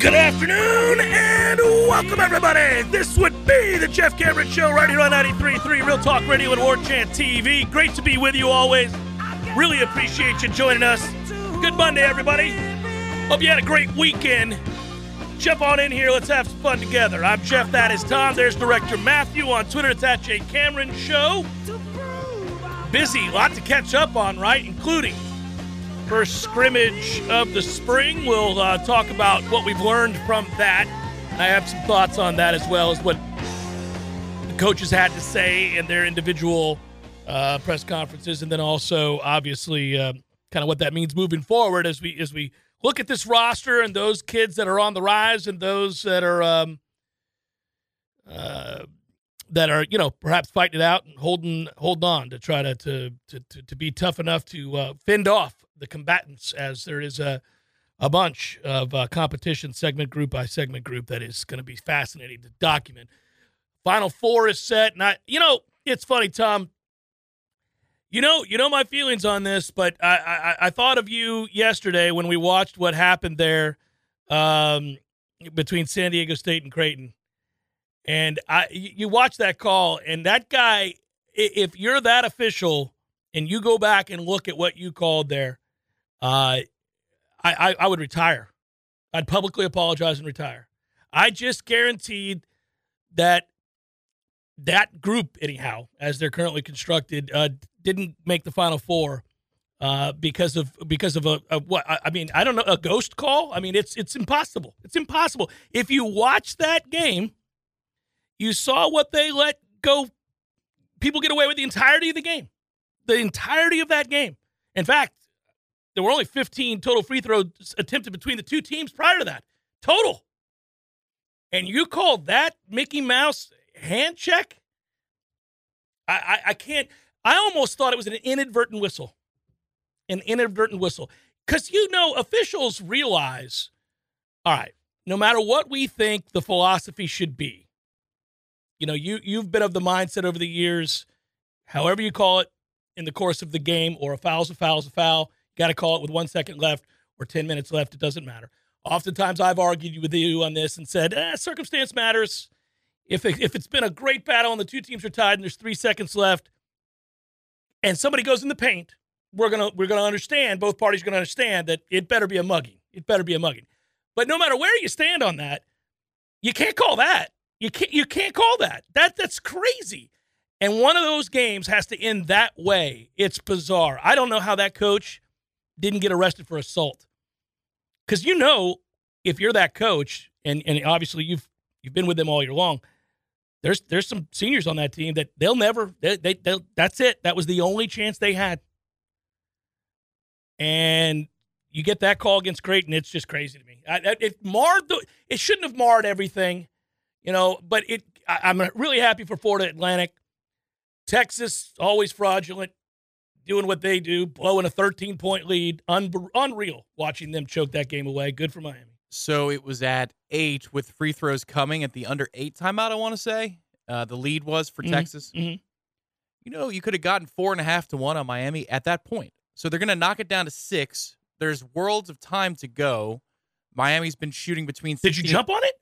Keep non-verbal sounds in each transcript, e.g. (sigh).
Good afternoon and welcome everybody. This would be the Jeff Cameron Show right here on 93.3 Real Talk Radio and War Chant TV. Great to be with you always. Really appreciate you joining us. Good Monday, everybody. Hope you had a great weekend. Jump on in here. Let's have some fun together. I'm Jeff. That is Tom. There's Director Matthew on Twitter. It's at Jay Cameron Show. Busy. lot to catch up on, right? Including first scrimmage of the spring. We'll uh, talk about what we've learned from that. And I have some thoughts on that as well as what the coaches had to say in their individual uh, press conferences, and then also obviously uh, kind of what that means moving forward as we as we look at this roster and those kids that are on the rise and those that are um, uh, that are you know perhaps fighting it out and holding holding on to try to to to, to, be tough enough to uh, fend off the combatants as there is a a bunch of uh, competition segment group by segment group that is going to be fascinating to document. Final four is set, and I, you know, it's funny, Tom. You know, you know my feelings on this, but I, I, I thought of you yesterday when we watched what happened there um, between San Diego State and Creighton, and I, you watch that call, and that guy, if you're that official, and you go back and look at what you called there, uh, I, I, I would retire. I'd publicly apologize and retire. I just guaranteed that that group, anyhow, as they're currently constructed, uh, didn't make the final four uh, because of because of a, a, what I mean I don't know a ghost call. I mean it's it's impossible. It's impossible. If you watch that game, you saw what they let go. People get away with the entirety of the game, the entirety of that game. In fact, there were only 15 total free throws attempted between the two teams prior to that. Total. And you called that Mickey Mouse hand check? I, I, I can't. I almost thought it was an inadvertent whistle. An inadvertent whistle. Because you know, officials realize, all right, no matter what we think the philosophy should be, you know, you you've been of the mindset over the years, however you call it, in the course of the game, or a foul's a foul's a foul. Got to call it with one second left or 10 minutes left. It doesn't matter. Oftentimes, I've argued with you on this and said, eh, circumstance matters. If, it, if it's been a great battle and the two teams are tied and there's three seconds left and somebody goes in the paint, we're gonna we're gonna understand, both parties are gonna understand that it better be a mugging. It better be a mugging. But no matter where you stand on that, you can't call that. You can't you can't call that. That that's crazy. And one of those games has to end that way. It's bizarre. I don't know how that coach didn't get arrested for assault. Because you know, if you're that coach, and and obviously you've you've been with them all year long, there's there's some seniors on that team that they'll never they, they that's it. That was the only chance they had. And you get that call against Creighton, it's just crazy to me. I, it marred the, it shouldn't have marred everything, you know. But it, I, I'm really happy for Florida Atlantic. Texas always fraudulent doing what they do, blowing a 13 point lead. Un- unreal watching them choke that game away. Good for Miami. So it was at eight with free throws coming at the under eight timeout, I want to say. Uh, the lead was for Mhm. Texas. Mm-hmm. You know, you could have gotten four and a half to one on Miami at that point. So they're going to knock it down to six. There's worlds of time to go. Miami's been shooting between. Did you jump on it?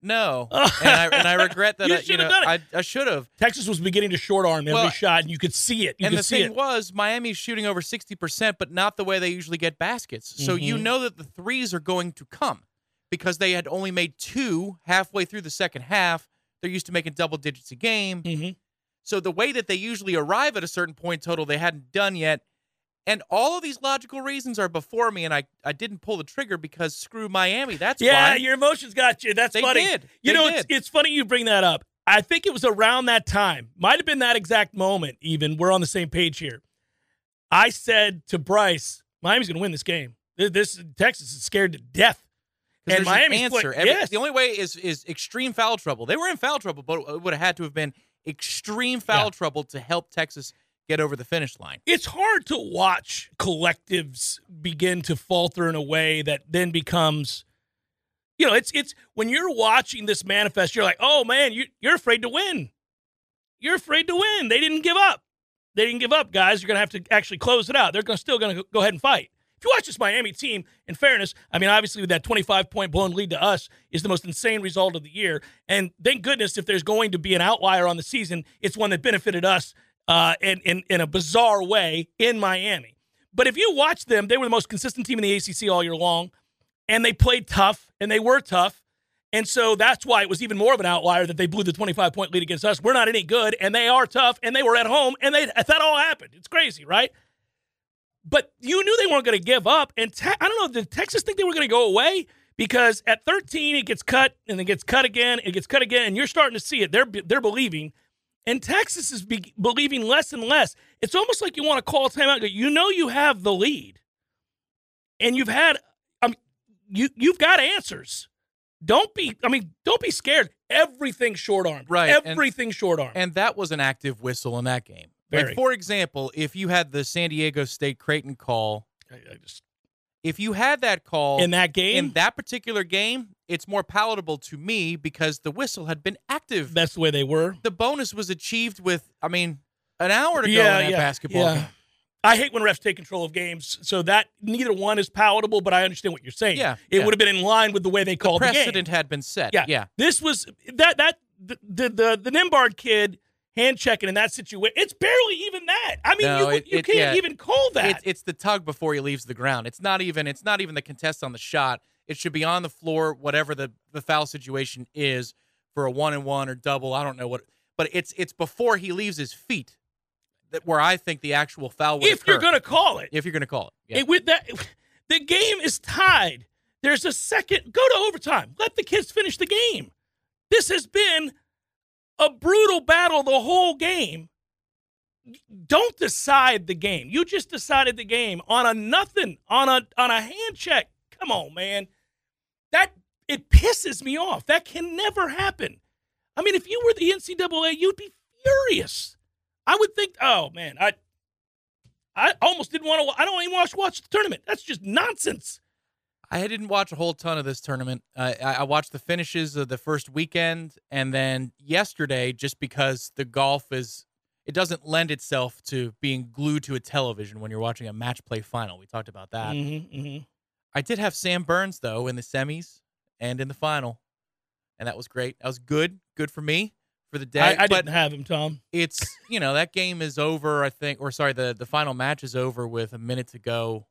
No, (laughs) and I, and I regret that. You I, you should have know, done it. I, I should have. Texas was beginning to short arm every Well, shot, and you could see it. You and could the see thing it. was, Miami's shooting over 60%, but not the way they usually get baskets. So you Mhm. know that the threes are going to come because they had only made two halfway through the second half. They're used to making double digits a game. Mhm. So the way that they usually arrive at a certain point total, they hadn't done yet. And all of these logical reasons are before me, and I, I didn't pull the trigger because screw Miami. That's Yeah, why. your emotions got you. That's They funny. did. You They know, it's, did. it's funny you bring that up. I think it was around that time, might have been that exact moment, even. We're on the same page here. I said to Bryce, Miami's going to win this game. This, this Texas is scared to death. And Miami's answer. play- Every- yes. The only way is is extreme foul trouble. They were in foul trouble, but it would have had to have been extreme foul Yeah. trouble to help Texas get over the finish line. it's hard to watch collectives begin to falter in a way that then becomes you know it's it's when you're watching this manifest you're like oh man you, you're afraid to win. You're afraid to win. They didn't give up. They didn't give up guys. You're to have to actually close it out. They're gonna, still to go ahead and fight. If you watch this miami team in fairness i mean obviously with that 25 point blown lead to us is the most insane result of the year. And thank goodness if there's going to be an outlier on the season it's one that benefited us uh, in, in, in a bizarre way in Miami. But if you watch them, they were the most consistent team in the ACC all year long, and they played tough, and they were tough. And so that's why it was even more of an outlier that they blew the 25 point lead against us. We're not any good, and they are tough, and they were at home, and they that all happened. It's crazy, right? But you knew they weren't going to give up. And te- I don't know, did Texas think they were going to go away? Because at 13, it gets cut, and it gets cut again, it gets cut again, and you're starting to see it. They're they're believing and Texas is be- believing less and less. It's almost like you want to call timeout. You know you have the lead, and you've had, um, you you've got answers. Don't be, I mean, don't be scared. Everything short armed, Right, Everything short armed. And that was an active whistle in that game. Very. Like for example, if you had the San Diego State Creighton call, I, I just, if you had that call in that game, in that particular game, it's more palatable to me because the whistle had been active. that's the way they were. the bonus was achieved with, I mean, an hour to go Yeah, in that yeah, basketball yeah. game. I hate when refs take control of games, so that neither one is palatable. But I understand what you're saying. Yeah, it yeah. would have been in line with the way they called the, game. Precedent had been set. Yeah, yeah. This was that that the the the, the Nembhard kid hand checking in that situation. It's barely even that. I mean, No, you it- you it- can't yeah. even call that. It's, it's the tug before he leaves the ground. It's not even it's not even the contest on the shot. It should be on the floor, whatever the, the foul situation is for a one and one or double. I don't know what, but it's it's before he leaves his feet that where I think the actual foul would if you're going to call it, if you're gonna call it. Yeah. it with that, (laughs) the game is tied. There's a second. Go to overtime. Let the kids finish the game. This has been a brutal battle the whole game. Don't decide the game. You just decided the game on a nothing, on a on a hand check. Come on, man. That it pisses me off. That can never happen. I mean, if you were the NCAA, you'd be furious. I would think, oh man, I I almost didn't want to. I don't even watch watch the tournament. That's just nonsense. I didn't watch a whole ton of this tournament. Uh, I, I watched the finishes of the first weekend, and then yesterday, just because the golf is, it doesn't lend itself to being glued to a television when you're watching a match play final. We talked about that. Mhm, mhm. I did have Sam Burns though in the semis and in the final, and that was great. That was good, good for me for the day. I, I didn't have him, Tom. it's you know that game is over. I think, or sorry, the the final match is over with a minute to go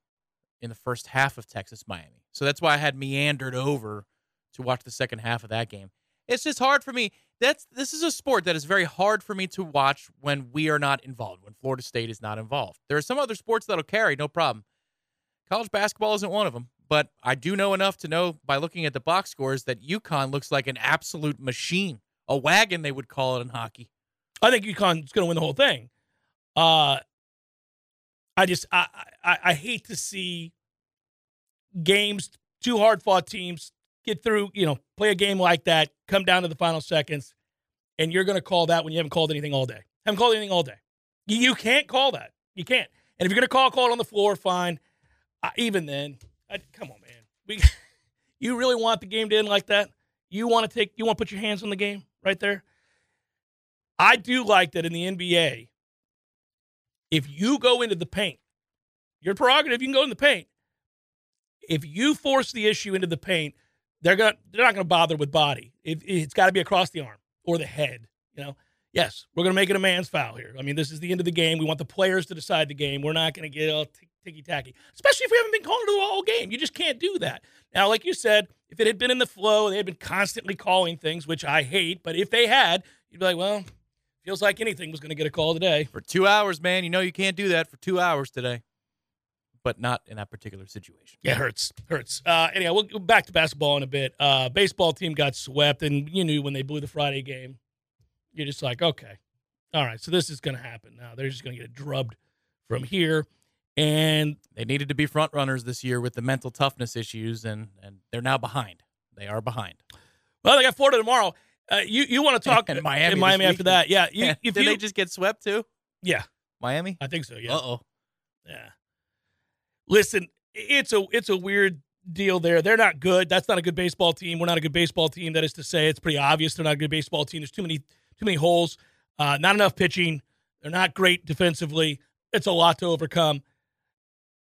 in the first half of Texas Miami. So that's why I had meandered over to watch the second half of that game. It's just hard for me. That's this is a sport that is very hard for me to watch when we are not involved. When Florida State is not involved. There are some other sports that'll carry, no problem. College basketball isn't one of them, but I do know enough to know by looking at the box scores that UConn looks like an absolute machine, a wagon they would call it in hockey. I think UConn's going to win the whole thing. Uh, I just I, I I hate to see games, two hard fought teams get through. You know, play a game like that, come down to the final seconds, and you're going to call that when you haven't called anything all day. Haven't called anything all day. You, you can't call that. You can't. And if you're going to call, call it on the floor. Fine. Even then, I, come on, man. We, (laughs) you really want the game to end like that? You want to take? You want to put your hands on the game right there? I do like that in the NBA. If you go into the paint, your prerogative, you can go in the paint. If you force the issue into the paint, they're to they're not to bother with body. It, it's got to be across the arm or the head. You know, yes, we're to make it a man's foul here. I mean, this is the end of the game. We want the players to decide the game. We're not to get all ticky tacky, especially if we haven't been calling it the whole game. You just can't do that. Now, like you said, if it had been in the flow, they had been constantly calling things, which I hate. But if they had, you'd be like, well, feels like anything was going to get a call today. For two hours, man, you know you can't do that for two hours today. But not in that particular situation. Yeah, hurts, hurts. Uh, anyhow, we'll go back to basketball in a bit. Uh, baseball team got swept, and you knew when they blew the Friday game. You're just like, okay, all right, so this is going to happen now. They're just going to get drubbed from here, and They needed to be front runners this year with the mental toughness issues, and and they're now behind. They are behind. well, they got Florida tomorrow. Uh, you you want to talk (laughs) And Miami in Miami after that? Yeah, you, (laughs) if Did you they just get swept too? yeah, Miami. I think so. Yeah, Uh oh. Yeah. Listen, it's a it's a weird deal there. They're not good. That's not a good baseball team. We're not a good baseball team. That is to say, it's pretty obvious they're not a good baseball team. There's too many too many holes. Uh, not enough pitching. They're not great defensively. It's a lot to overcome.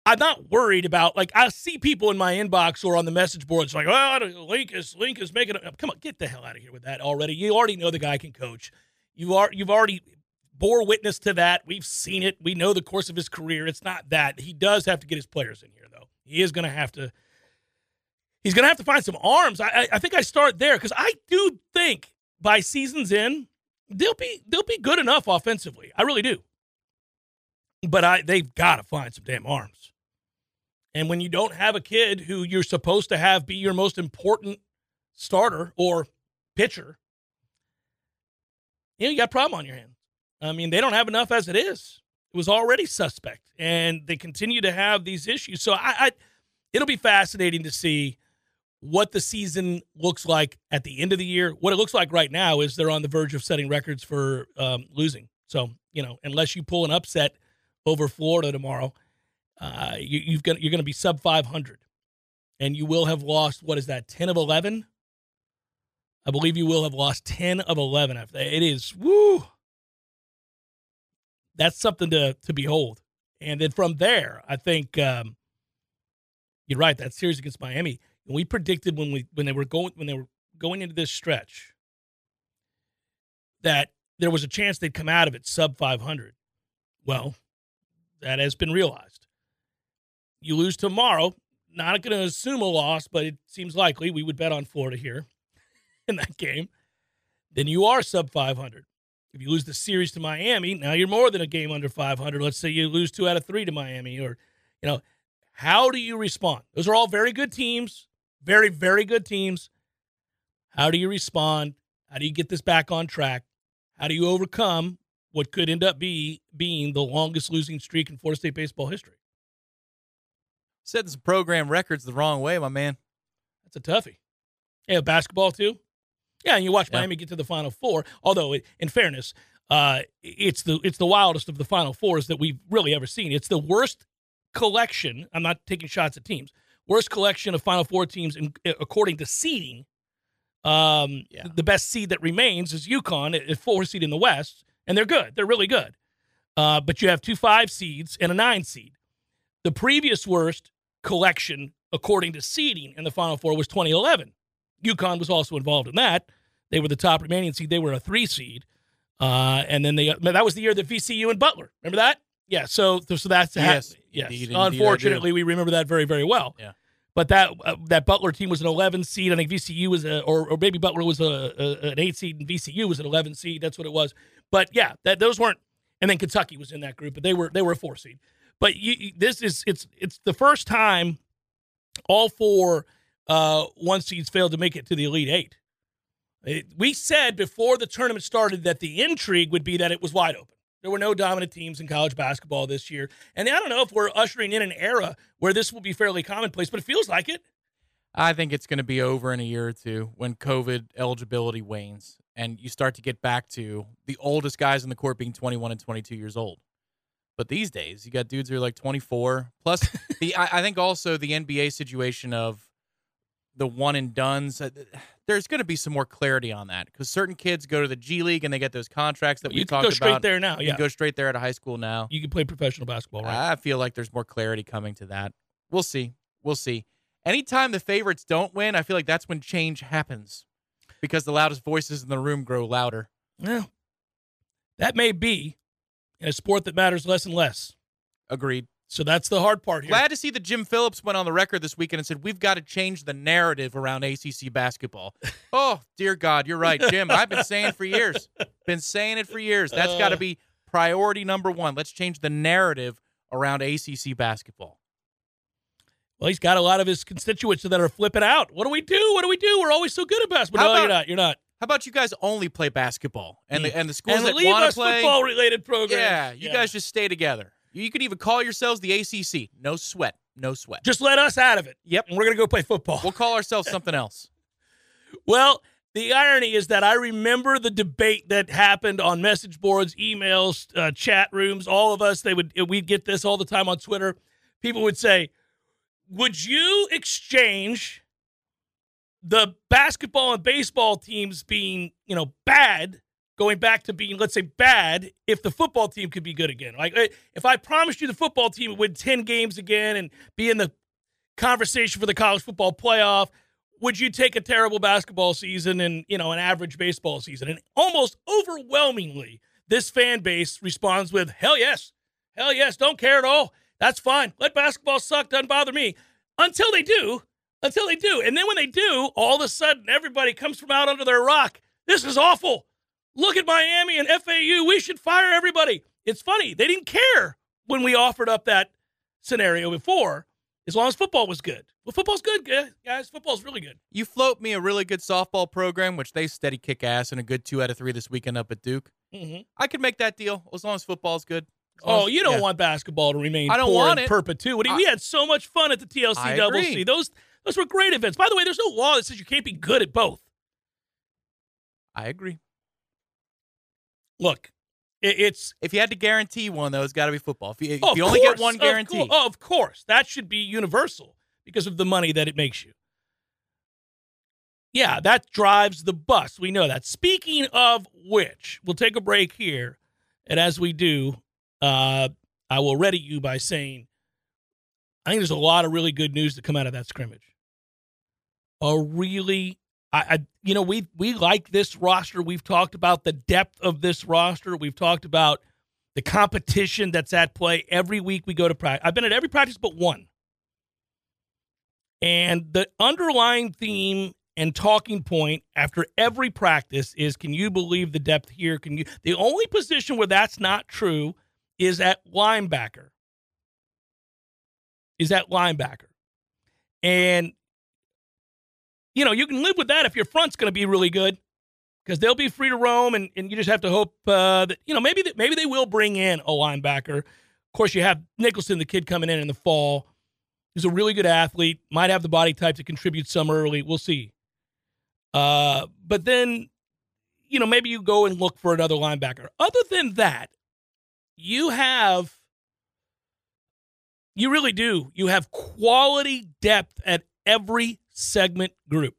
I'm not worried about like I see people in my inbox or on the message boards like, oh, Link is Link is making. Come on, get the hell out of here with that already. You already know the guy can coach. You are you've already bore witness to that. We've seen it. We know the course of his career. It's not that he does have to get his players in here though. He is going to have to. He's going to have to find some arms. I, I, I think I start there because I do think by season's end they'll be they'll be good enough offensively. I really do. But I they've got to find some damn arms. And when you don't have a kid who you're supposed to have be your most important starter or pitcher, you know, you got a problem on your hands. I mean, they don't have enough as it is. It was already suspect, and they continue to have these issues. So I, I it'll be fascinating to see what the season looks like at the end of the year. What it looks like right now is they're on the verge of setting records for um, losing. So you know, unless you pull an upset over Florida tomorrow, uh, you, you've got you're going to be sub 500, and you will have lost what is that 10 of 11? I believe you will have lost 10 of 11 after. It is woo. That's something to to behold. And then from there, I think um, you're right. That series against Miami, and we predicted when we when they were going when they were going into this stretch that there was a chance they'd come out of it sub 500. Well, that has been realized. You lose tomorrow, not going to assume a loss, but it seems likely we would bet on Florida here (laughs) in that game. Then you are sub 500. If you lose the series to Miami, now you're more than a game under 500. Let's say you lose two out of three to Miami, or, you know, how do you respond? Those are all very good teams, very, very good teams. How do you respond? How do you get this back on track? How do you overcome what could end up be being the longest losing streak in Florida State baseball history? Setting some program records the wrong way, my man. That's a toughie. Yeah, basketball too. Yeah, and you watch Yeah. Miami get to the Final Four. Although, in fairness, uh, it's the it's the wildest of the Final Fours that we've really ever seen. It's the worst collection. I'm not taking shots at teams. Worst collection of Final Four teams, in, according to seeding. Um, Yeah. the best seed that remains is UConn, a four seed in the West, and they're good. They're really good. Uh, but you have two five seeds and a nine seed. The previous worst collection, according to seeding in the Final Four, was 2011. UConn was also involved in that. They were the top remaining seed. They were a three seed, uh, and then they that was the year that VCU and Butler. Remember that? Yeah. So so that's Yes, yes. indeed, indeed Unfortunately, we remember that very very well. Yeah. But that uh, that Butler team was an 11 seed. I think VCU was a, or, or maybe Butler was a, a an eight seed, and VCU was an 11 seed. That's what it was. But yeah, that those weren't. And then Kentucky was in that group, but they were they were a four seed. But you, this is it's it's the first time all four uh, one seeds failed to make it to the Elite Eight. It- we said before the tournament started that the intrigue would be that it was wide open. There were no dominant teams in college basketball this year. And I don't know if we're ushering in an era where this will be fairly commonplace, but it feels like it. I think it's going to be over in a year or two when COVID eligibility wanes and you start to get back to the oldest guys in the court being 21 and 22 years old. But these days, you got dudes who are like 24. Plus, (laughs) the I, I think also the NBA situation of the one and duns. uh, There's going to be some more clarity on that because certain kids go to the G League and they get those contracts that we you can talked go straight there now. You Yeah. can go straight there at a high school now. you can play professional basketball, right? I feel like there's more clarity coming to that. We'll see. We'll see. Anytime the favorites don't win, I feel like that's when change happens because the loudest voices in the room grow louder. Yeah, that may be in a sport that matters less and less. Agreed. So that's the hard part here. Glad to see that Jim Phillips went on the record this weekend and said, We've got to change the narrative around ACC basketball. (laughs) oh, dear God, you're right, Jim. I've been saying for years. (laughs) Been saying it for years. That's got to Uh. be priority number one. Let's change the narrative around ACC basketball. Well, he's got a lot of his constituents that are flipping out. What do we do? What do we do? We're always so good at basketball. How no, you're not. You're not. How about you guys only play basketball and the and the schools and that want to play? football related programs. Yeah, you guys just stay together. You could even call yourselves the ACC. No sweat. No sweat. just let us out of it. Yep. And we're gonna go play football. We'll call (laughs) ourselves something else. Well, the irony is that I remember the debate that happened on message boards, emails, uh, chat rooms. All of us, they would we'd get this all the time on Twitter. People would say, "Would you exchange the basketball and baseball teams being, you know, bad, going back to being, let's say, bad, if the football team could be good again? Like, eh, if I promised you the football team would win ten games again and be in the conversation for the college football playoff." would you take a terrible basketball season and you know an average baseball season? And almost overwhelmingly this fan base responds with hell yes. Hell yes. Don't care at all. That's fine. Let basketball suck. Doesn't bother me. Until they do until they do and then when they do all of a sudden everybody comes from out under their rock this is awful look at miami and fau we should fire everybody it's funny they didn't care when we offered up that scenario before as long as football was good well, football's good, guys. Football's really good. You float me a really good softball program, which they steady kick ass, and a good two out of three this weekend up at Duke. Mm-hmm. I could make that deal as long as football's good. Oh, as- you don't yeah. want basketball to remain I don't poor want in it. perpetuity. I- we had so much fun at the TLC Double. C. Those those were great events. By the way, there's no law that says you can't be good at both. I agree. Look, it, it's If you had to guarantee one, though, it's got to be football. If you, if of you only get one guarantee, oh, of course, that should be universal because of the money that it makes you. Yeah, that drives the bus. We know that. Speaking of which, we'll take a break here, and as we do, uh, I will ready you by saying, I think there's a lot of really good news to come out of that scrimmage. A really, I, I you know, we we like this roster. We've talked about the depth of this roster. We've talked about the competition that's at play every week we go to practice. I've been at every practice but one. And the underlying theme and talking point after every practice is can you believe the depth here? Can you the only position where that's not true is at linebacker. Is at linebacker. And you know, you can live with that if your front's going to be really good because they'll be free to roam, and, and you just have to hope uh, that you know maybe that maybe they will bring in a linebacker. Of course, you have Nicholson, the kid coming in in the fall. He's a really good athlete. Might have the body type to contribute some early. We'll see. Uh, but then, you know, maybe you go and look for another linebacker. Other than that, you have. You really do. You have quality depth at every segment group.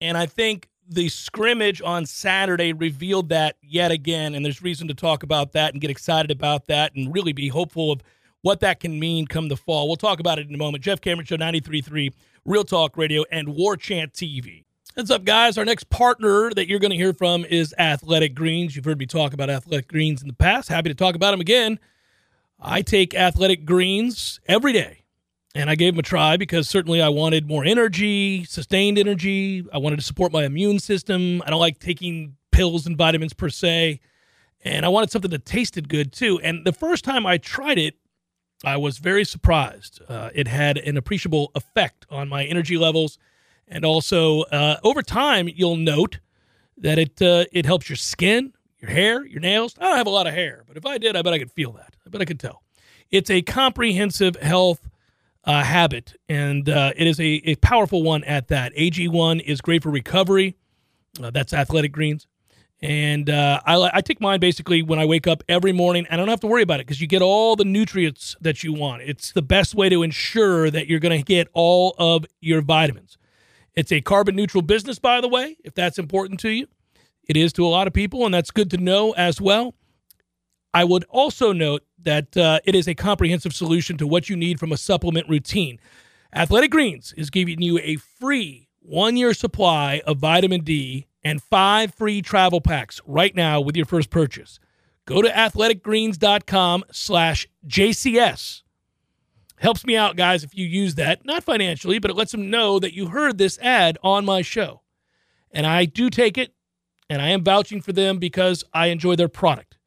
And I think the scrimmage on Saturday revealed that yet again. And there's reason to talk about that and get excited about that and really be hopeful of what that can mean come the fall. We'll talk about it in a moment. Jeff Cameron Show 93.3, Real Talk Radio, and War Chant TV. What's up, guys? Our next partner that you're going to hear from is Athletic Greens. You've heard me talk about Athletic Greens in the past. Happy to talk about them again. I take Athletic Greens every day and I gave them a try because certainly I wanted more energy, sustained energy. I wanted to support my immune system. I don't like taking pills and vitamins per se. And I wanted something that tasted good too. And the first time I tried it, I was very surprised. Uh, it had an appreciable effect on my energy levels. And also, uh, over time, you'll note that it uh, it helps your skin, your hair, your nails. I don't have a lot of hair, but if I did, I bet I could feel that. I bet I could tell. It's a comprehensive health uh, habit, and uh, it is a, a powerful one at that. AG1 is great for recovery. Uh, that's Athletic Greens. And uh, I, I take mine basically when I wake up every morning. I don't have to worry about it because you get all the nutrients that you want. It's the best way to ensure that you're going to get all of your vitamins. It's a carbon neutral business, by the way, if that's important to you. It is to a lot of people, and that's good to know as well. I would also note that uh, it is a comprehensive solution to what you need from a supplement routine. Athletic Greens is giving you a free one year supply of vitamin D and five free travel packs right now with your first purchase. Go to athleticgreens.com slash JCS. Helps me out, guys, if you use that. Not financially, but it lets them know that you heard this ad on my show. And I do take it, and I am vouching for them because I enjoy their product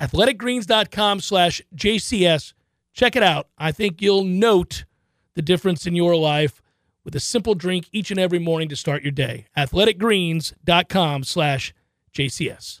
athleticgreens.com slash JCS. Check it out. I think you'll note the difference in your life with a simple drink each and every morning to start your day. Athleticgreens.com slash JCS.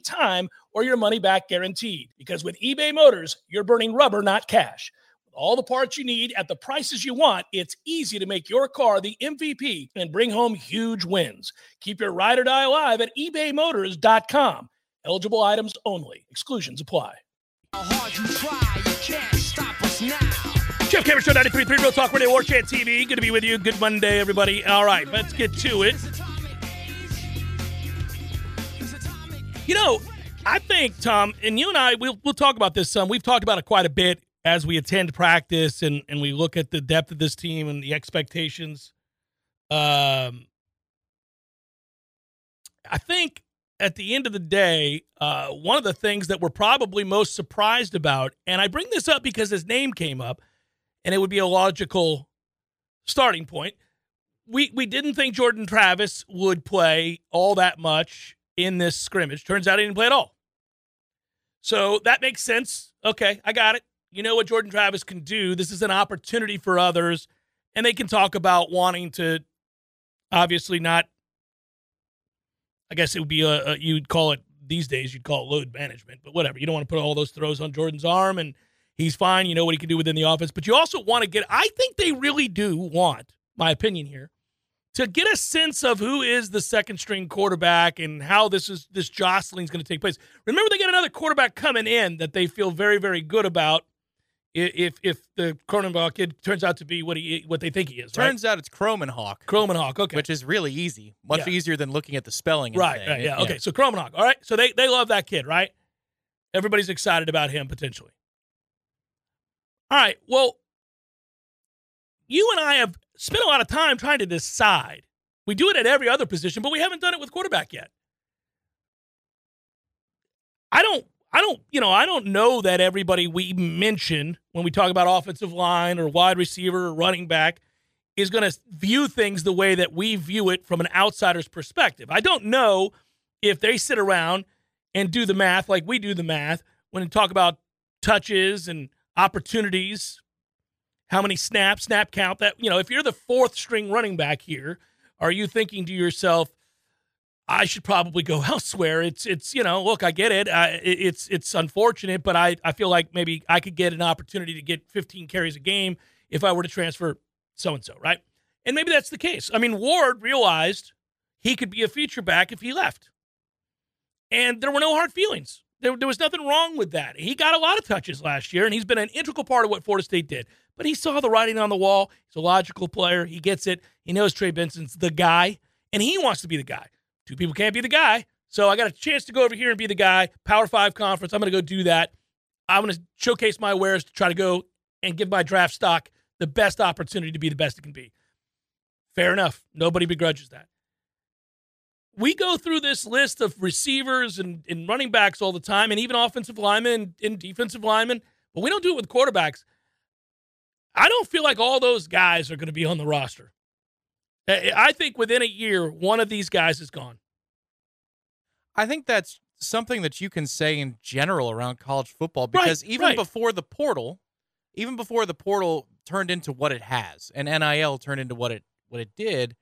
time or your money back guaranteed. Because with eBay Motors, you're burning rubber, not cash. With all the parts you need at the prices you want, it's easy to make your car the MVP and bring home huge wins. Keep your ride or die alive at ebaymotors.com. Eligible items only, exclusions apply. Jeff Cameron Show 93.3 Real Talk Radio War Chant TV. Good to be with you. Good Monday, everybody. All right, let's get to it. You know, I think Tom and you and I we'll we'll talk about this some. We've talked about it quite a bit as we attend practice and and we look at the depth of this team and the expectations. Um, I think at the end of the day, uh, one of the things that we're probably most surprised about, and I bring this up because his name came up, and it would be a logical starting point. We we didn't think Jordan Travis would play all that much in this scrimmage. Turns out he didn't play at all. So that makes sense. Okay, I got it. You know what Jordan Travis can do. This is an opportunity for others, and they can talk about wanting to obviously not. I guess it would be a, a you'd call it these days you'd call it load management, but whatever. You don't want to put all those throws on Jordan's arm, and he's fine. You know what he can do within the offense, but you also want to get. I think they really do want, my opinion here, to get a sense of who is the second string quarterback and how this is this jostling is going to take place. Remember, they got another quarterback coming in that they feel very very good about. If if the Cronenbach kid turns out to be what he what they think he is, Turns right? out it's Kromenhoek, Kromenhoek, okay, which is really easy, much Yeah. easier than looking at the spelling. right, right, it. yeah, okay. So Kromenhoek, all right. So they they love that kid, right? Everybody's excited about him potentially. All right, well, you and I have spent a lot of time trying to decide. We do it at every other position, but we haven't done it with quarterback yet. I don't I don't, you know, I don't know that everybody we mention when we talk about offensive line or wide receiver or running back is going to view things the way that we view it from an outsider's perspective. I don't know if they sit around and do the math like we do the math when we talk about touches and opportunities, how many snaps, snap count that, you know, if you're the fourth string running back here, are you thinking to yourself, I should probably go (laughs) elsewhere. It's it's you know, look, I get it. I, it's it's unfortunate, but I I feel like maybe I could get an opportunity to get 15 carries a game if I were to transfer so and so, right? And maybe that's the case. I mean, Ward realized he could be a feature back if he left, and there were no hard feelings. There, there was nothing wrong with that. He got a lot of touches last year, and he's been an integral part of what Florida State did. But he saw the writing on the wall. He's a logical player. He gets it. He knows Trey Benson's the guy, and he wants to be the guy. Two people can't be the guy. So I got a chance to go over here and be the guy. Power Five conference. I'm going to go do that. I'm going to showcase my wares to try to go and give my draft stock the best opportunity to be the best it can be. Fair enough. Nobody begrudges that. We go through this list of receivers and, and running backs all the time, and even offensive linemen and, and defensive linemen, but we don't do it with quarterbacks. I don't feel like all those guys are going to be on the roster. I think within a year, one of these guys is gone. I think that's something that you can say in general around college football Right, because even right. before the portal, even before the portal turned into what it has and NIL turned into what it what it did,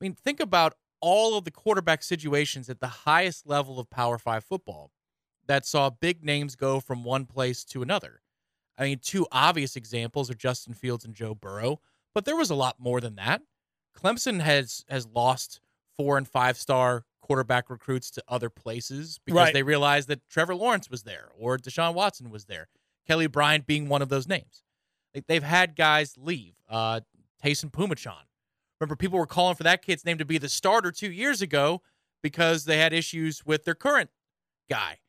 I mean, think about all of the quarterback situations at the highest level of Power 5 football that saw big names go from one place to another. I mean, two obvious examples are Justin Fields and Joe Burrow, but there was a lot more than that. Clemson has has lost four and five star quarterback recruits to other places because Right. they realized that Trevor Lawrence was there or Deshaun Watson was there. Kelly Bryant being one of those names. They- They've had guys leave. Uh, Taisun Phommachanh. Remember, people were calling for that kid's name to be the starter two years ago because they had issues with their current guy,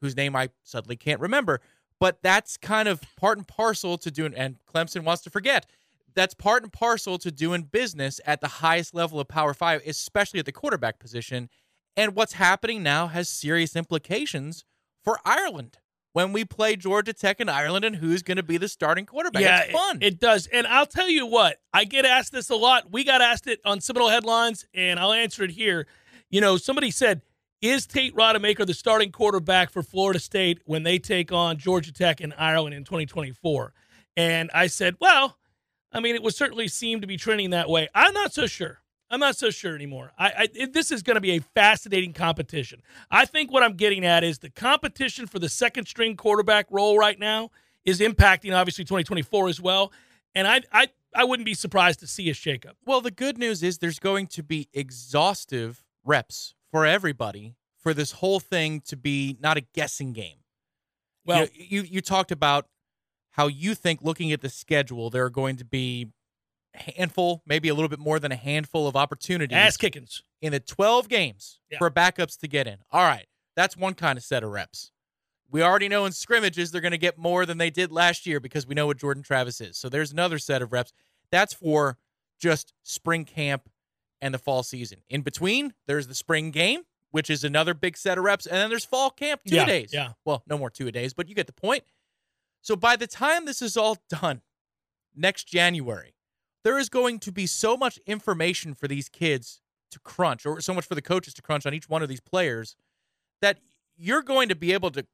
whose name I suddenly can't remember. But that's kind of part and parcel to doing. And Clemson wants to forget that's part and parcel to doing business at the highest level of Power Five, especially at the quarterback position. And what's happening now has serious implications for Ireland when we play Georgia Tech in Ireland and who's going to be the starting quarterback. Yeah, it's fun. It, it does. And I'll tell you what, I get asked this a lot. We got asked it on Seminole Headlines, and I'll answer it here. You know, somebody said, is Tate Rodemaker the starting quarterback for Florida State when they take on Georgia Tech in Ireland in 2024? And I said, well, I mean, it would certainly seem to be trending that way. I'm not so sure. I'm not so sure anymore. I, I this is going to be a fascinating competition. I think what I'm getting at is the competition for the second string quarterback role right now is impacting obviously 2024 as well. And I I I wouldn't be surprised to see a shakeup. Well, the good news is there's going to be exhaustive reps for everybody for this whole thing to be not a guessing game. Well, you, you, you talked about how you think looking at the schedule there are going to be a handful, maybe a little bit more than a handful of opportunities ass kickings in the 12 games Yeah. for backups to get in. All right, that's one kind of set of reps. We already know in scrimmages they're going to get more than they did last year because we know what Jordan Travis is. So there's another set of reps. That's for just spring camp and the fall season. In between, there's the spring game, which is another big set of reps, and then there's fall camp two Yeah, days. yeah. Well, no more two days, but you get the point. So by the time this is all done next January, there is going to be so much information for these kids to crunch, or so much for the coaches to crunch on each one of these players, that you're going to be able to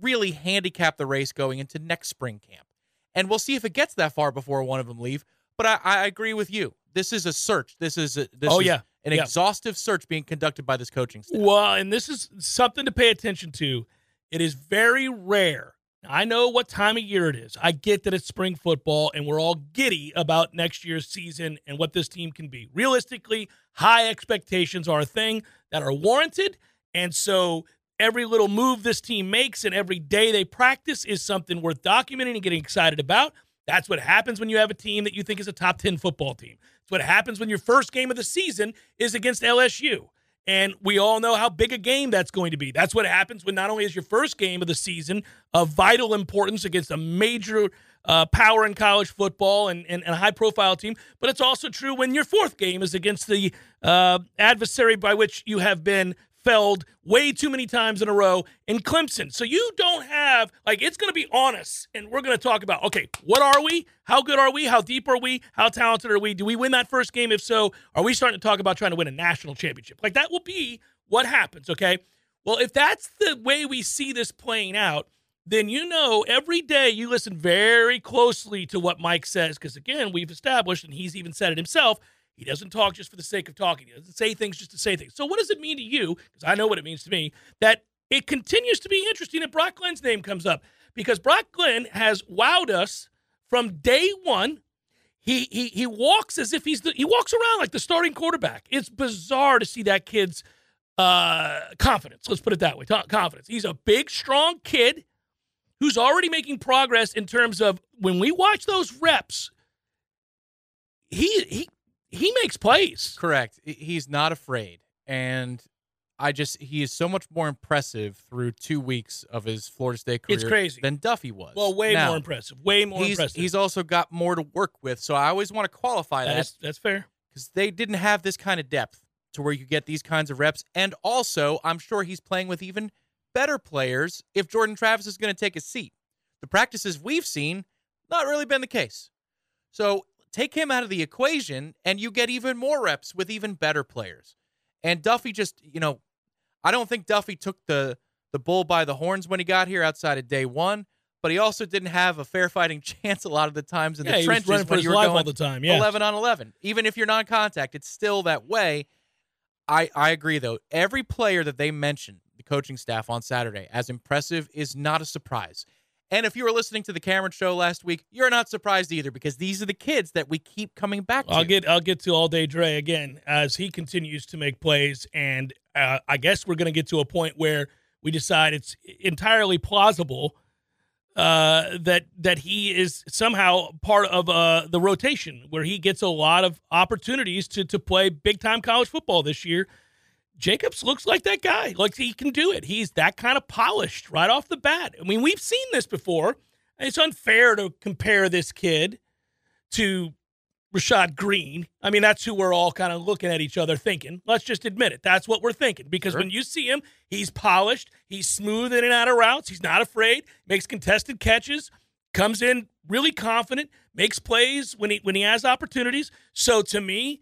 really handicap the race going into next spring camp. And we'll see if it gets that far before one of them leave. But I, I agree with you. This is a search. This is a, this Oh, is yeah. an Yeah. exhaustive search being conducted by this coaching staff. Well, and this is something to pay attention to. It is very rare. I know what time of year it is. I get that it's spring football and we're all giddy about next year's season and what this team can be. Realistically, high expectations are a thing that are warranted. And so every little move this team makes and every day they practice is something worth documenting and getting excited about. That's what happens when you have a team that you think is a top 10 football team. It's what happens when your first game of the season is against LSU. And we all know how big a game that's going to be. That's what happens when not only is your first game of the season of vital importance against a major uh, power in college football and, and, and a high profile team, but it's also true when your fourth game is against the uh, adversary by which you have been felled way too many times in a row in Clemson. So you don't have, like, it's going to be on us. And we're going to talk about, okay, what are we? How good are we? How deep are we? How talented are we? Do we win that first game? If so, are we starting to talk about trying to win a national championship? Like, that will be what happens, okay? Well, if that's the way we see this playing out, then you know every day you listen very closely to what Mike says. Because again, we've established, and he's even said it himself, he doesn't talk just for the sake of talking. He doesn't say things just to say things. So, what does it mean to you? Because I know what it means to me that it continues to be interesting that Brock Glenn's name comes up because Brock Glenn has wowed us from day one. He he he walks as if he's the, he walks around like the starting quarterback. It's bizarre to see that kid's uh, confidence. Let's put it that way. Confidence. He's a big, strong kid who's already making progress in terms of when we watch those reps. He he he makes plays. Correct. He's not afraid. And I just, he is so much more impressive through two weeks of his Florida State career It's crazy. than Duffy was. Well, way Now, more impressive. Way more he's, impressive. he's also got more to work with. So I always want to qualify that that is, that's fair. because they didn't have this kind of depth to where you get these kinds of reps. And also, I'm sure he's playing with even better players if Jordan Travis is going to take a seat. The practices we've seen, not really been the case. So take him out of the equation, and you get even more reps with even better players. And Duffy just, you know, I don't think Duffy took the the bull by the horns when he got here outside of day one, but he also didn't have a fair fighting (laughs) chance a lot of the times in Yeah, the trenches running for when his you were life going all the time. Yeah. 11 on 11. Even if you're non contact, it's still that way. I, I agree, though. Every player that they mentioned, the coaching staff on Saturday, as impressive is not a surprise. And if you were listening to the Cameron show last week, you're not surprised either because these are the kids that we keep coming back to. I'll get I'll get to all day Dre again as he continues to make plays, and uh, I guess we're going to get to a point where we decide it's entirely plausible uh, that that he is somehow part of uh, the rotation where he gets a lot of opportunities to to play big time college football this year. Jacobs looks like that guy. Like he can do it. He's that kind of polished right off the bat. I mean, we've seen this before. It's unfair to compare this kid to Rashad Greene. I mean, that's who we're all kind of looking at each other thinking. Let's just admit it. That's what we're thinking. Because Sure. when you see him, he's polished, he's smooth in and out of routes, he's not afraid, makes contested catches, comes in really confident, makes plays when he when he has opportunities. So to me,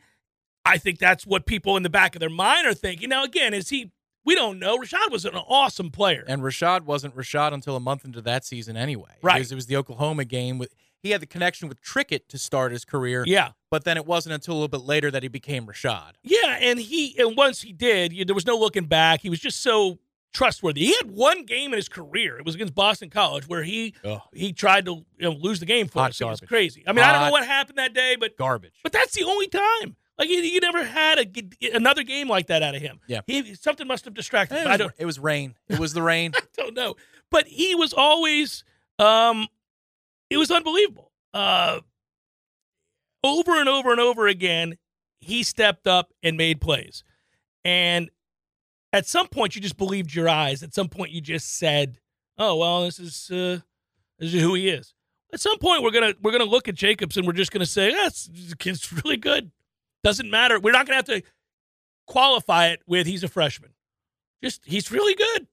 I think that's what people in the back of their mind are thinking. Now, again, is he we don't know. Rashad was an awesome player. And Rashad wasn't Rashad until a month into that season anyway. Right. It was, it was the Oklahoma game with he had the connection with Trickett to start his career. yeah. But then it wasn't until a little bit later that he became Rashad. Yeah, and he and once he did, you, there was no looking back. He was just so trustworthy. He had one game in his career. It was against Boston College where he Ugh. he tried to you know, lose the game for Hot us. It was crazy. I mean, I don't know what happened that day, but Garbage. but that's the only time. Like you, you never had a, another game like that out of him. Yeah. he something must have distracted. it, was, I don't it was rain. It was the rain. (laughs) I don't know, but he was always um, it was unbelievable. Uh, over and over and over again, he stepped up and made plays. And at some point, you just believed your eyes. At some point, you just said, "Oh well, this is uh, this is who he is." At some point, we're gonna we're gonna look at Jacobs and we're just gonna say, "That's this kid's really good." Doesn't matter. We're not gonna have to qualify it with he's a freshman. Just he's really good.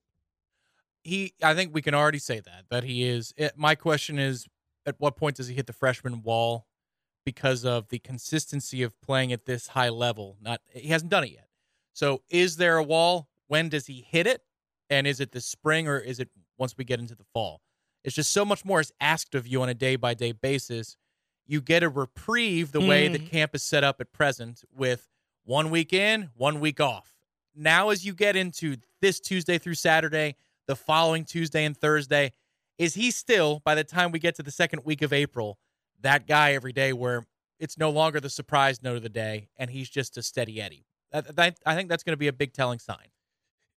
he I think we can already say that that he is. It, my question is, at what point does he hit the freshman wall? Because of the consistency of playing at this high level, not he hasn't done it yet. So, is there a wall? When does he hit it? And is it this spring or is it once we get into the fall? It's just so much more is asked of you on a day by day basis. You get a reprieve the way that mm. camp is set up at present with one week in, one week off. Now, as you get into this Tuesday through Saturday, the following Tuesday and Thursday, is he still, by the time we get to the second week of April, that guy every day where it's no longer the surprise note of the day and he's just a steady Eddie? That, that, I think that's going to be a big telling sign.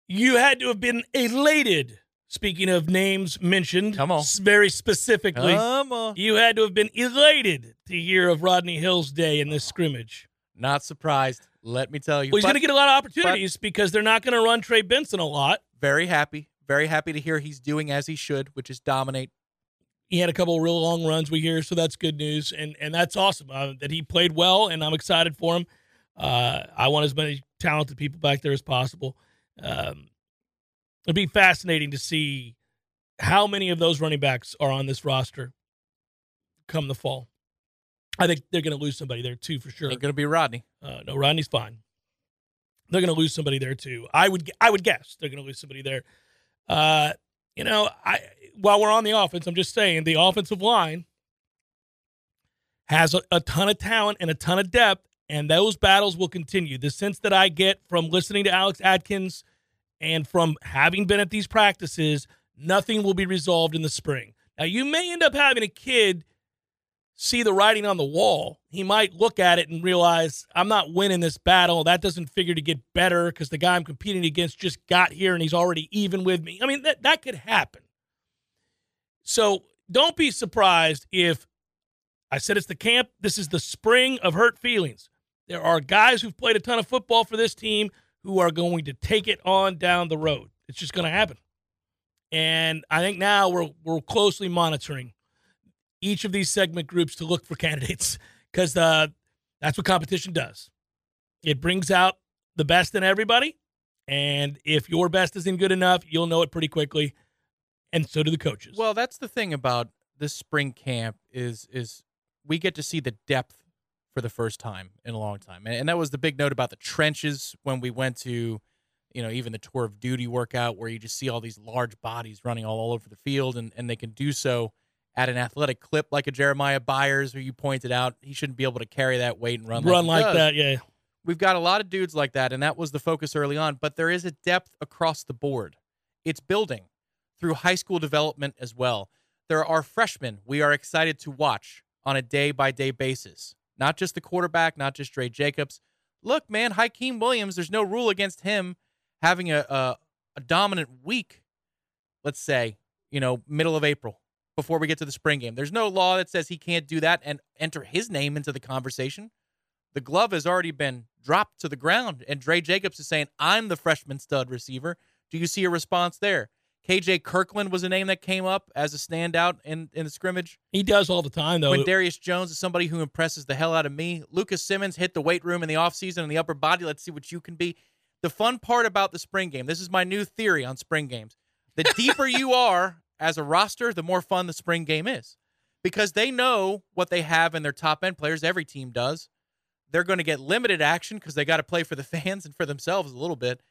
You had to have been elated. Speaking of names mentioned, Come on. very specifically, Come on. you had to have been elated to hear of Rodney Hill's day in this scrimmage. Not surprised. Let me tell you. Well, he's going to get a lot of opportunities because they're not going to run Trey Benson a lot. very happy. Very happy to hear he's doing as he should, which is dominate. He had a couple of real long runs we hear, so that's good news, and and that's awesome uh, that he played well, and I'm excited for him. Uh, I want as many talented people back there as possible. Um, it'd be fascinating to see how many of those running backs are on this roster come the fall. I think they're going to lose somebody there too, for sure. Ain't going to be Rodney. Uh, no, Rodney's fine. They're going to lose somebody there too. I would I would guess they're going to lose somebody there. Uh, you know, I while we're on the offense, I'm just saying the offensive line has a, a ton of talent and a ton of depth, and those battles will continue. The sense that I get from listening to Alex Atkins and from having been at these practices, nothing will be resolved in the spring. Now, you may end up having a kid see the writing on the wall. He might look at it and realize, I'm not winning this battle. That doesn't figure to get better because the guy I'm competing against just got here and he's already even with me. I mean, that, that could happen. So don't be surprised if I said it's the camp. This is the spring of hurt feelings. There are guys who've played a ton of football for this team who are going to take it on down the road. It's just going to happen. And I think now we're we're closely monitoring each of these segment groups to look for candidates (laughs) because uh, that's what competition does. It brings out the best in everybody, and if your best isn't good enough, you'll know it pretty quickly, and so do the coaches. Well, that's the thing about this spring camp is is we get to see the depth for the first time in a long time, and, and that was the big note about the trenches when we went to, you know, even the tour of duty workout where you just see all these large bodies running all, all over the field, and and they can do so at an athletic clip like a Jeremiah Byers, who you pointed out he shouldn't be able to carry that weight and run run like, like that, yeah. We've got a lot of dudes like that, and that was the focus early on. But there is a depth across the board. It's building through high school development as well. There are freshmen we are excited to watch on a day by day basis. Not just the quarterback, not just Dre Jacobs. Look, man, Hykeem Williams, there's no rule against him having a, a, a dominant week, let's say, you know, middle of April before we get to the spring game. There's no law that says he can't do that and enter his name into the conversation the glove has already been dropped to the ground, and Dre Jacobs is saying, I'm the freshman stud receiver. Do you see a response there? KJ Kirkland was a name that came up as a standout in, in the scrimmage. He does all the time, though. When Darius Jones is somebody who impresses the hell out of me. Lucas Simmons hit the weight room in the offseason in the upper body. Let's see what you can be. The fun part about the spring game, this is my new theory on spring games. The (laughs) deeper you are as a roster, the more fun the spring game is. Because they know what they have in their top end players. Every team does. They're going to get limited action because they got to play for the (laughs) fans and for themselves a little bit.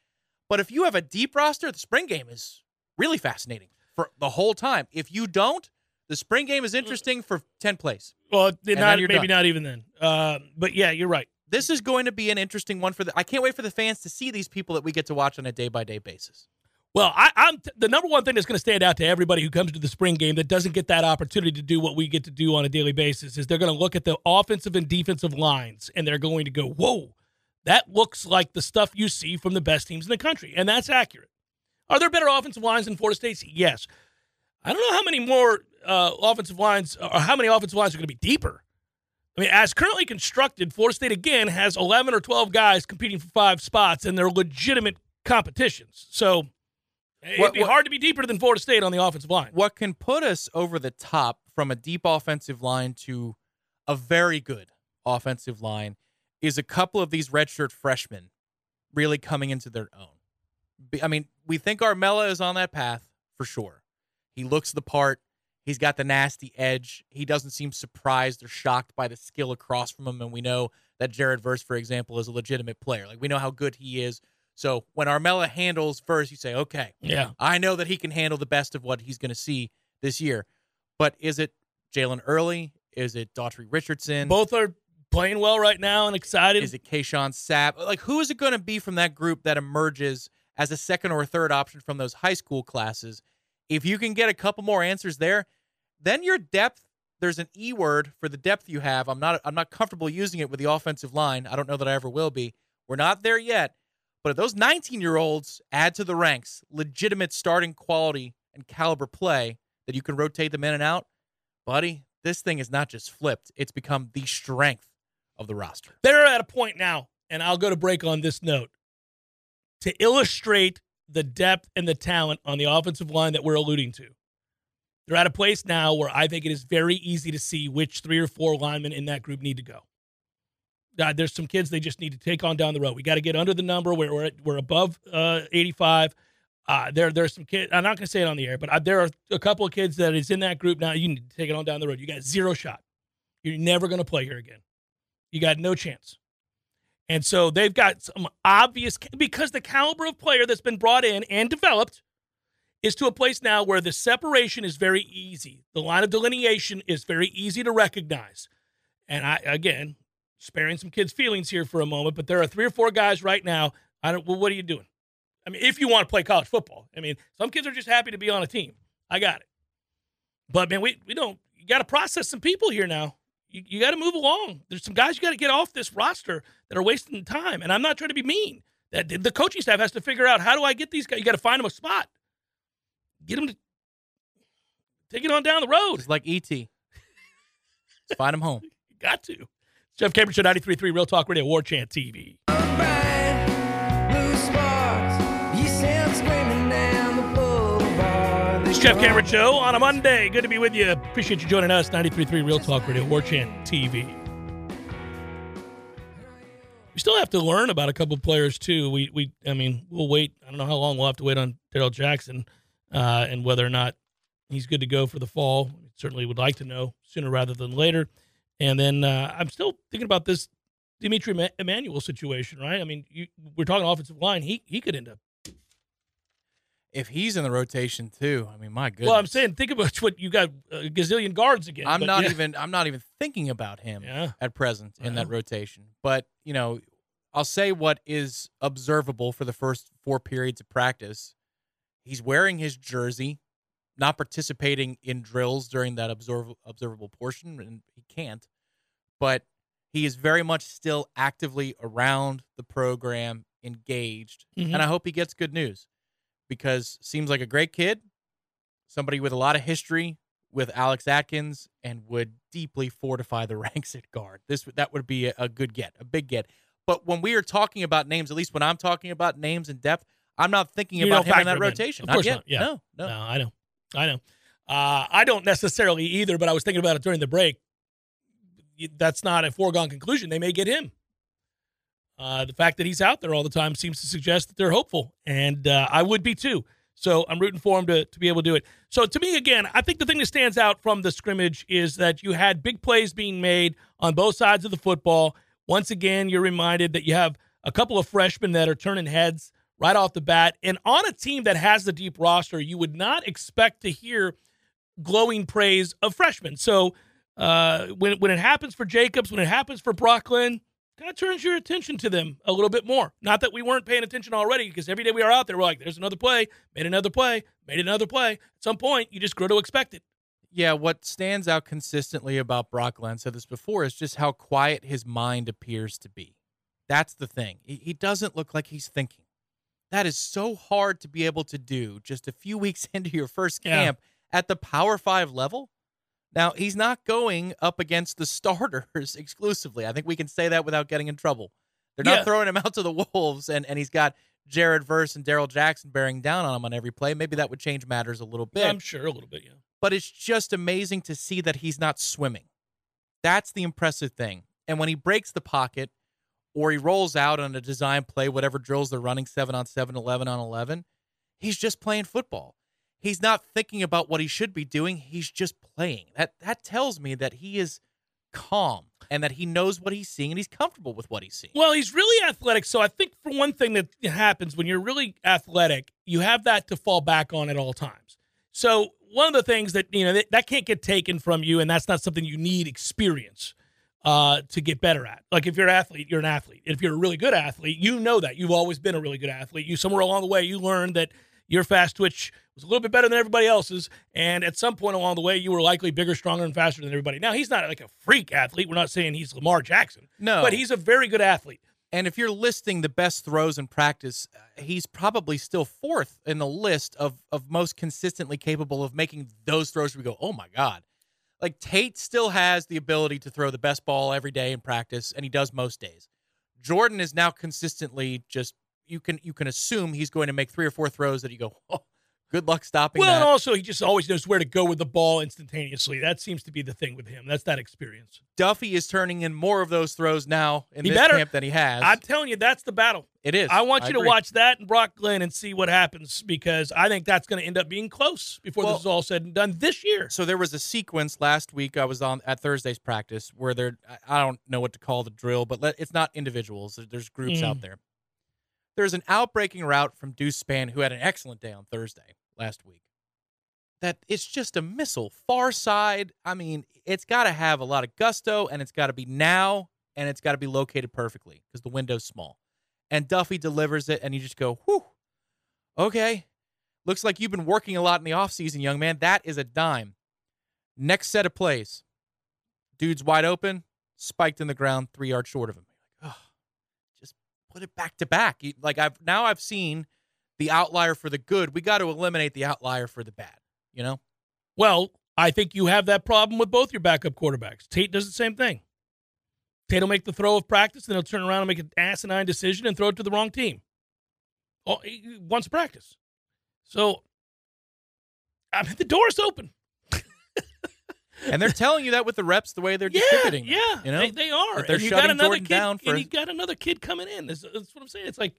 But if you have a deep roster, the spring game is really fascinating for the whole time. If you don't, the spring game is interesting for 10 plays. Well, not, maybe done. not even then. Uh, but yeah, you're right. This is going to be an interesting one for the I can't wait for the fans to see these people that we get to watch on a day by day basis. Well, I, I'm the number one thing that's going to stand out to everybody who comes to the spring game that doesn't get that opportunity to do what we get to do on a daily basis is they're going to look at the offensive and defensive lines and they're going to go, "Whoa, that looks like the stuff you see from the best teams in the country," and that's accurate. Are there better offensive lines than Florida State's? Yes. I don't know how many more uh, offensive lines or how many offensive lines are going to be deeper. I mean, as currently constructed, Florida State again has 11 or 12 guys competing for five spots, and they're legitimate competitions. So it'd What- be what- hard to be deeper than Florida State on the offensive line. What can put us over the top from a deep offensive line to a very good offensive line is a couple of these redshirt freshmen really coming into their own. I mean, we think Armella is on that path for sure. He looks the part. He's got the nasty edge. He doesn't seem surprised or shocked by the skill across from him. And we know that Jared Verse, for example, is a legitimate player. Like we know how good he is. So when Armella handles Verse, you say, okay, Yeah. I know that he can handle the best of what he's going to see this year. But is it Jalen Early? Is it Daughtry Richardson? Both are playing well right now and excited. Is it Qae'shon Sapp? Like, who is it going to be from that group that emerges as a second or third option from those high school classes? If you can get a couple more answers there, then your depth. There's an E word for the depth you have. I'm not. I'm not comfortable using it with the offensive line. I don't know that I ever will be. We're not there yet. But if those 19 year olds add to the ranks legitimate starting quality and caliber play that you can rotate them in and out, buddy, this thing is not just flipped. It's become the strength of the roster. They're at a point now, and I'll go to break on this note to illustrate the depth and the talent on the offensive line that we're alluding to. They're at a place now where I think it is very easy to see which three or four linemen in that group need to go. There's some kids they just need to take on down the road. We got to get under the number. We're we're, we're above uh, 85. Uh, there there's some kids. I'm not going to say it on the air, but uh, there are a couple of kids that is in that group now. You need to take it on down the road. You got zero shot. You're never going to play here again. You got no chance. And so they've got some obvious because the caliber of player that's been brought in and developed is to a place now where the separation is very easy. The line of delineation is very easy to recognize. And I again, sparing some kids' feelings here for a moment, but there are three or four guys right now. I don't. Well, what are you doing? I mean, if you want to play college football, I mean, some kids are just happy to be on a team. I got it. But man, we we don't. You got to process some people here now. You, you got to move along. There's some guys you got to get off this roster that are wasting time. And I'm not trying to be mean. That the coaching staff has to figure out how do I get these guys. You got to find them a spot. Get them to take it on down the road. It's like ET. Find them home. You (laughs) got to. Jeff Cameron Show 93.3 Real Talk Radio, Warchant TV. It's Jeff Cameron Show on a Monday. Good to be with you. Appreciate you joining us. 93.3 Real Talk Radio, Warchant TV. We still have to learn about a couple players too. We we I mean we'll wait. I don't know how long we'll have to wait on Darrell Jackson uh, and whether or not he's good to go for the fall. Certainly would like to know sooner rather than later. And then uh, I'm still thinking about this Dimitri Ma- Emmanuel situation, right? I mean, you, we're talking offensive line. He he could end up. If he's in the rotation too, I mean, my goodness. Well, I'm saying think about (laughs) what you got a gazillion guards again. I'm but not yeah. even. I'm not even thinking about him Yeah. at present in that rotation. But you know, I'll say what is observable for the first four periods of practice. He's wearing his jersey, not participating in drills during that observ- observable portion, and he can't. But he is very much still actively around the program, engaged, Mhm. and I hope he gets good news because seems like a great kid, somebody with a lot of history with Alex Atkins, and would deeply fortify the (laughs) ranks at guard. This that would be a, a good get, a big get. But when we are talking about names, at least when I'm talking about names and depth, I'm not thinking You about him in that rotation. Of course not, yeah. No, no. No, I know. I know. Uh, I don't necessarily either, but I was thinking about it during the break. That's not a foregone conclusion. They may get him. Uh, the fact that he's out there all the time seems to suggest that they're hopeful, and uh, I would be too. So I'm rooting for him to, to be able to do it. So to me, again, I think the thing that stands out from the scrimmage is that you had big plays being made on both sides of the football. Once again, you're reminded that you have a couple of freshmen that are turning heads right off the bat. And on a team that has the deep roster, you would not expect to hear glowing praise of freshmen. So uh, when when it happens for Jacobs, when it happens for Brock Glenn, kind of turns your attention to them a little bit more. Not that we weren't paying attention already, because every day we are out there, we're like, "There's another play, made another play, made another play." At some point, you just grow to expect it. Yeah, what stands out consistently about Brock Glenn, said this before, is just how quiet his mind appears to be. That's the thing. He doesn't look like he's thinking. That is so hard to be able to do just a few weeks (laughs) into your first Yeah. camp at the Power Five level. Now, he's not going up against the starters (laughs) exclusively. I think we can say that without getting in trouble. They're not Yeah. throwing him out to the (laughs) Wolves, and, and he's got Jared Verse and Darrell Jackson bearing down on him on every play. Maybe that would change matters a little bit I'm sure a little bit, yeah. but it's just amazing to see that he's not swimming. That's the impressive thing. And when he breaks the pocket or he rolls out on a design play, whatever drills they're running, 7 on 7, 11 on 11, he's just playing football. He's not thinking about what he should be doing. He's just playing. That that tells me that he is calm and that he knows what he's seeing and he's comfortable with what he's seeing. Well, he's really athletic. So I think for one thing that happens when you're really athletic, you have that to fall back on at all times. So one of the things that you know that, that can't get taken from you, and that's not something you need experience uh, to get better at. Like if you're an athlete, you're an athlete. If you're a really good athlete, you know that you've always been a really good athlete. You somewhere along the way, you learned that your fast twitch was a little bit better than everybody else's, and at some point along the way, you were likely bigger, stronger, and faster than everybody. Now he's not like a freak athlete. We're not saying he's Lamar Jackson. No. But he's a very good athlete. And if you're listing the best throws in practice, uh, he's probably still fourth in the list of of most consistently capable of making those throws we go, oh my God. Like Tate still has the ability to throw the best ball every day in practice, and he does most days. Jordan is now consistently just you can you can assume he's going to make three or four throws that you go, (laughs) oh, good luck stopping Well, and also he just always knows where to go with the ball instantaneously. That seems to be the thing with him. That's that experience. Duffy is turning in more of those throws now in He this better. camp than he has. I'm telling you, that's the battle. it is. I want you to watch that and Brock Glenn and see what happens because I think that's going to end up being close before Well- this is all said and done this year. So there was a sequence last week. I was on at Thursday's practice where there. I- I don't know what to call the drill, but let, it's not individuals. There's groups Mm. out there. There's an outbreaking route from Deuce Spann, who had an excellent day on Thursday last week. That it's just a missile, far side. I mean, it's got to have a lot of gusto, and it's got to be now, and it's got to be located perfectly because the window's small. And Duffy delivers it, and you just go, "Whew, okay." Looks like you've been working a lot in the offseason, young man. That is a dime. Next set of plays. Dude's wide open, spiked in the ground, three yards short of him. Put it back to back. Like I've now I've seen the outlier for the good. We got to eliminate the outlier for the bad. You know? Well, I think you have that problem with both your backup quarterbacks. Tate does the same thing. Tate will make the throw of practice, then he'll turn around and make an asinine decision and throw it to the wrong team. Oh, once practice. So, I mean, the door's open. And they're telling you that with the reps, the way they're Yeah, distributing. them, yeah, you know, they, they are. That they're and you got shutting another Jordan kid, down for- and you got another kid coming in. That's, that's what I'm saying. It's like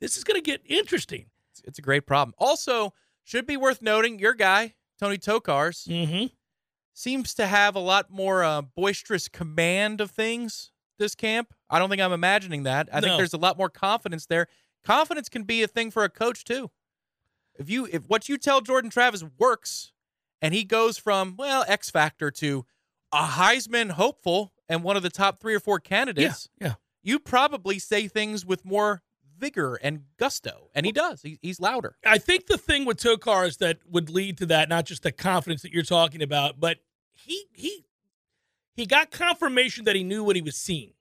this is going to get interesting. It's, it's a great problem. Also, should be worth noting, your guy Tony Tokarz Mm-hmm. seems to have a lot more uh, boisterous command of things this camp. I don't think I'm imagining that. I think there's a lot more confidence there. Confidence can be a thing for a coach too. If you if what you tell Jordan Travis works and he goes from, well, X factor to a Heisman hopeful and one of the top 3 or 4 candidates, yeah. you probably say things with more vigor and gusto, and he does. He, he's louder. I think the thing with Tokarz that would lead to that, not just the confidence that you're talking about, but he he he got confirmation that he knew what he was seeing.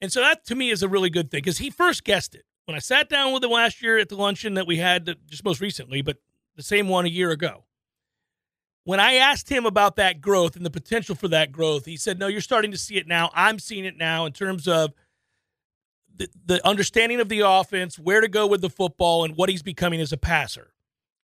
And so that to me is a really good thing because he first guessed it. When I sat down with him last year at the luncheon that we had just most recently, but the same one a year ago. When I asked him about that growth and the potential for that growth, he said, No, you're starting to see it now. I'm seeing it now in terms of the, the understanding of the offense, where to go with the football, and what he's becoming as a passer.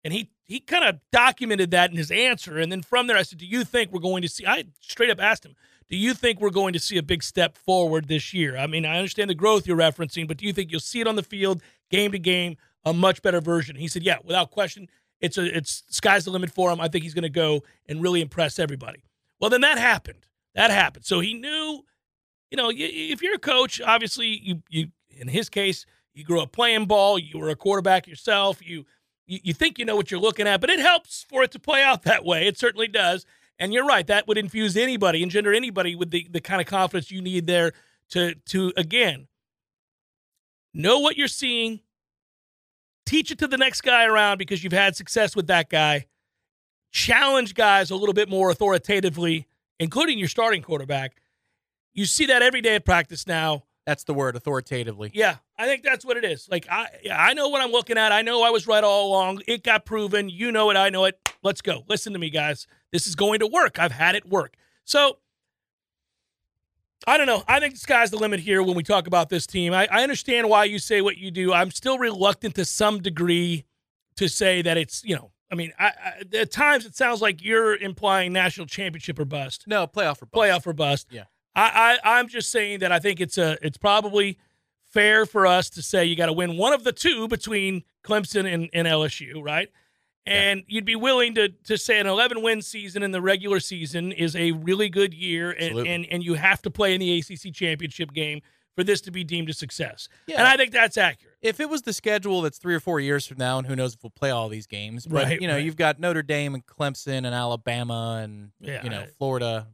And he he kind of documented that in his answer. And then from there, I said, "Do you think we're going to see?" I straight up asked him, "Do you think we're going to see a big step forward this year?" I mean, I understand the growth you're referencing, but do you think you'll see it on the field, game to game, a much better version? He said, "Yeah, without question. It's a it's sky's the limit for him. I think he's going to go and really impress everybody." Well, then that happened. That happened. So he knew, you know, if you're a coach, obviously you you in his case, you grew up playing ball, you were a quarterback yourself, you you, you think you know what you're looking at, but it helps for it to play out (laughs) that way. It certainly does. And you're right, that would infuse anybody, engender anybody with the, the kind of confidence you need there to to again know what you're seeing, teach it to the next guy around because you've had success with that guy, challenge guys a little bit more authoritatively, including your starting quarterback. You see that every day at practice now. That's the word, authoritatively. Yeah, I think that's what it is. Like I, I know what I'm looking at. I know I was right all along. It got proven. You know it. I know it. Let's go. Listen to me, guys. This is going to work. I've had it work. So I don't know. I think the sky's the limit here when we talk about this team. I, I understand why you say what you do. I'm still reluctant to some degree to say that it's you know. I mean, I, I, at times it sounds like you're implying national championship or bust. No, playoff or bust. Playoff or bust. Yeah. I, I I'm just saying that I think it's a it's probably fair for us to say you got to win one of the two between Clemson and, and LSU, right? And yeah. you'd be willing to to say an 11 win season in the regular season is a really good year, and, and and you have to play in the ACC championship game for this to be deemed a success. Yeah. And I think that's accurate. If it was the schedule that's three or four years from now, and who knows if we'll play all these games, but right, you know, right. you've got Notre Dame and Clemson and Alabama and yeah, you know Florida.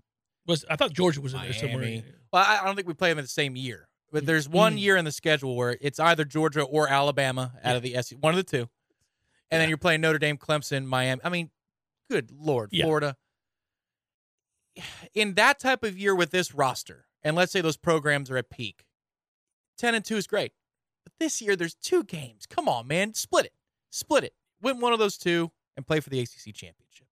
Was I thought Georgia was in there somewhere? Well, I don't think we play them in the same year. But there's one mm. year in the schedule where it's either Georgia or Alabama out yeah. of the SEC, one of the two, and yeah. then you're playing Notre Dame, Clemson, Miami. I mean, good lord, yeah. Florida. In that type of year with this roster, and let's say those programs are at peak, ten and two is great. But this year, there's two games. Come on, man, split it, split it. Win one of those two and play for the ACC championship.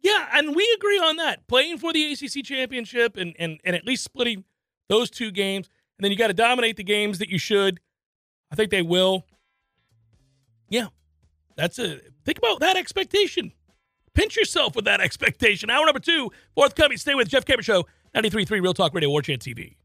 Yeah, and we agree on that. Playing for the ACC championship and and and at least splitting those two games, and then you got to dominate the games that you should. I think they will. That's a think about that expectation. Pinch yourself with that (laughs) expectation. Hour number two, forthcoming. Stay with Jeff Cameron Show, 93.3 Real Talk Radio, Warchant TV.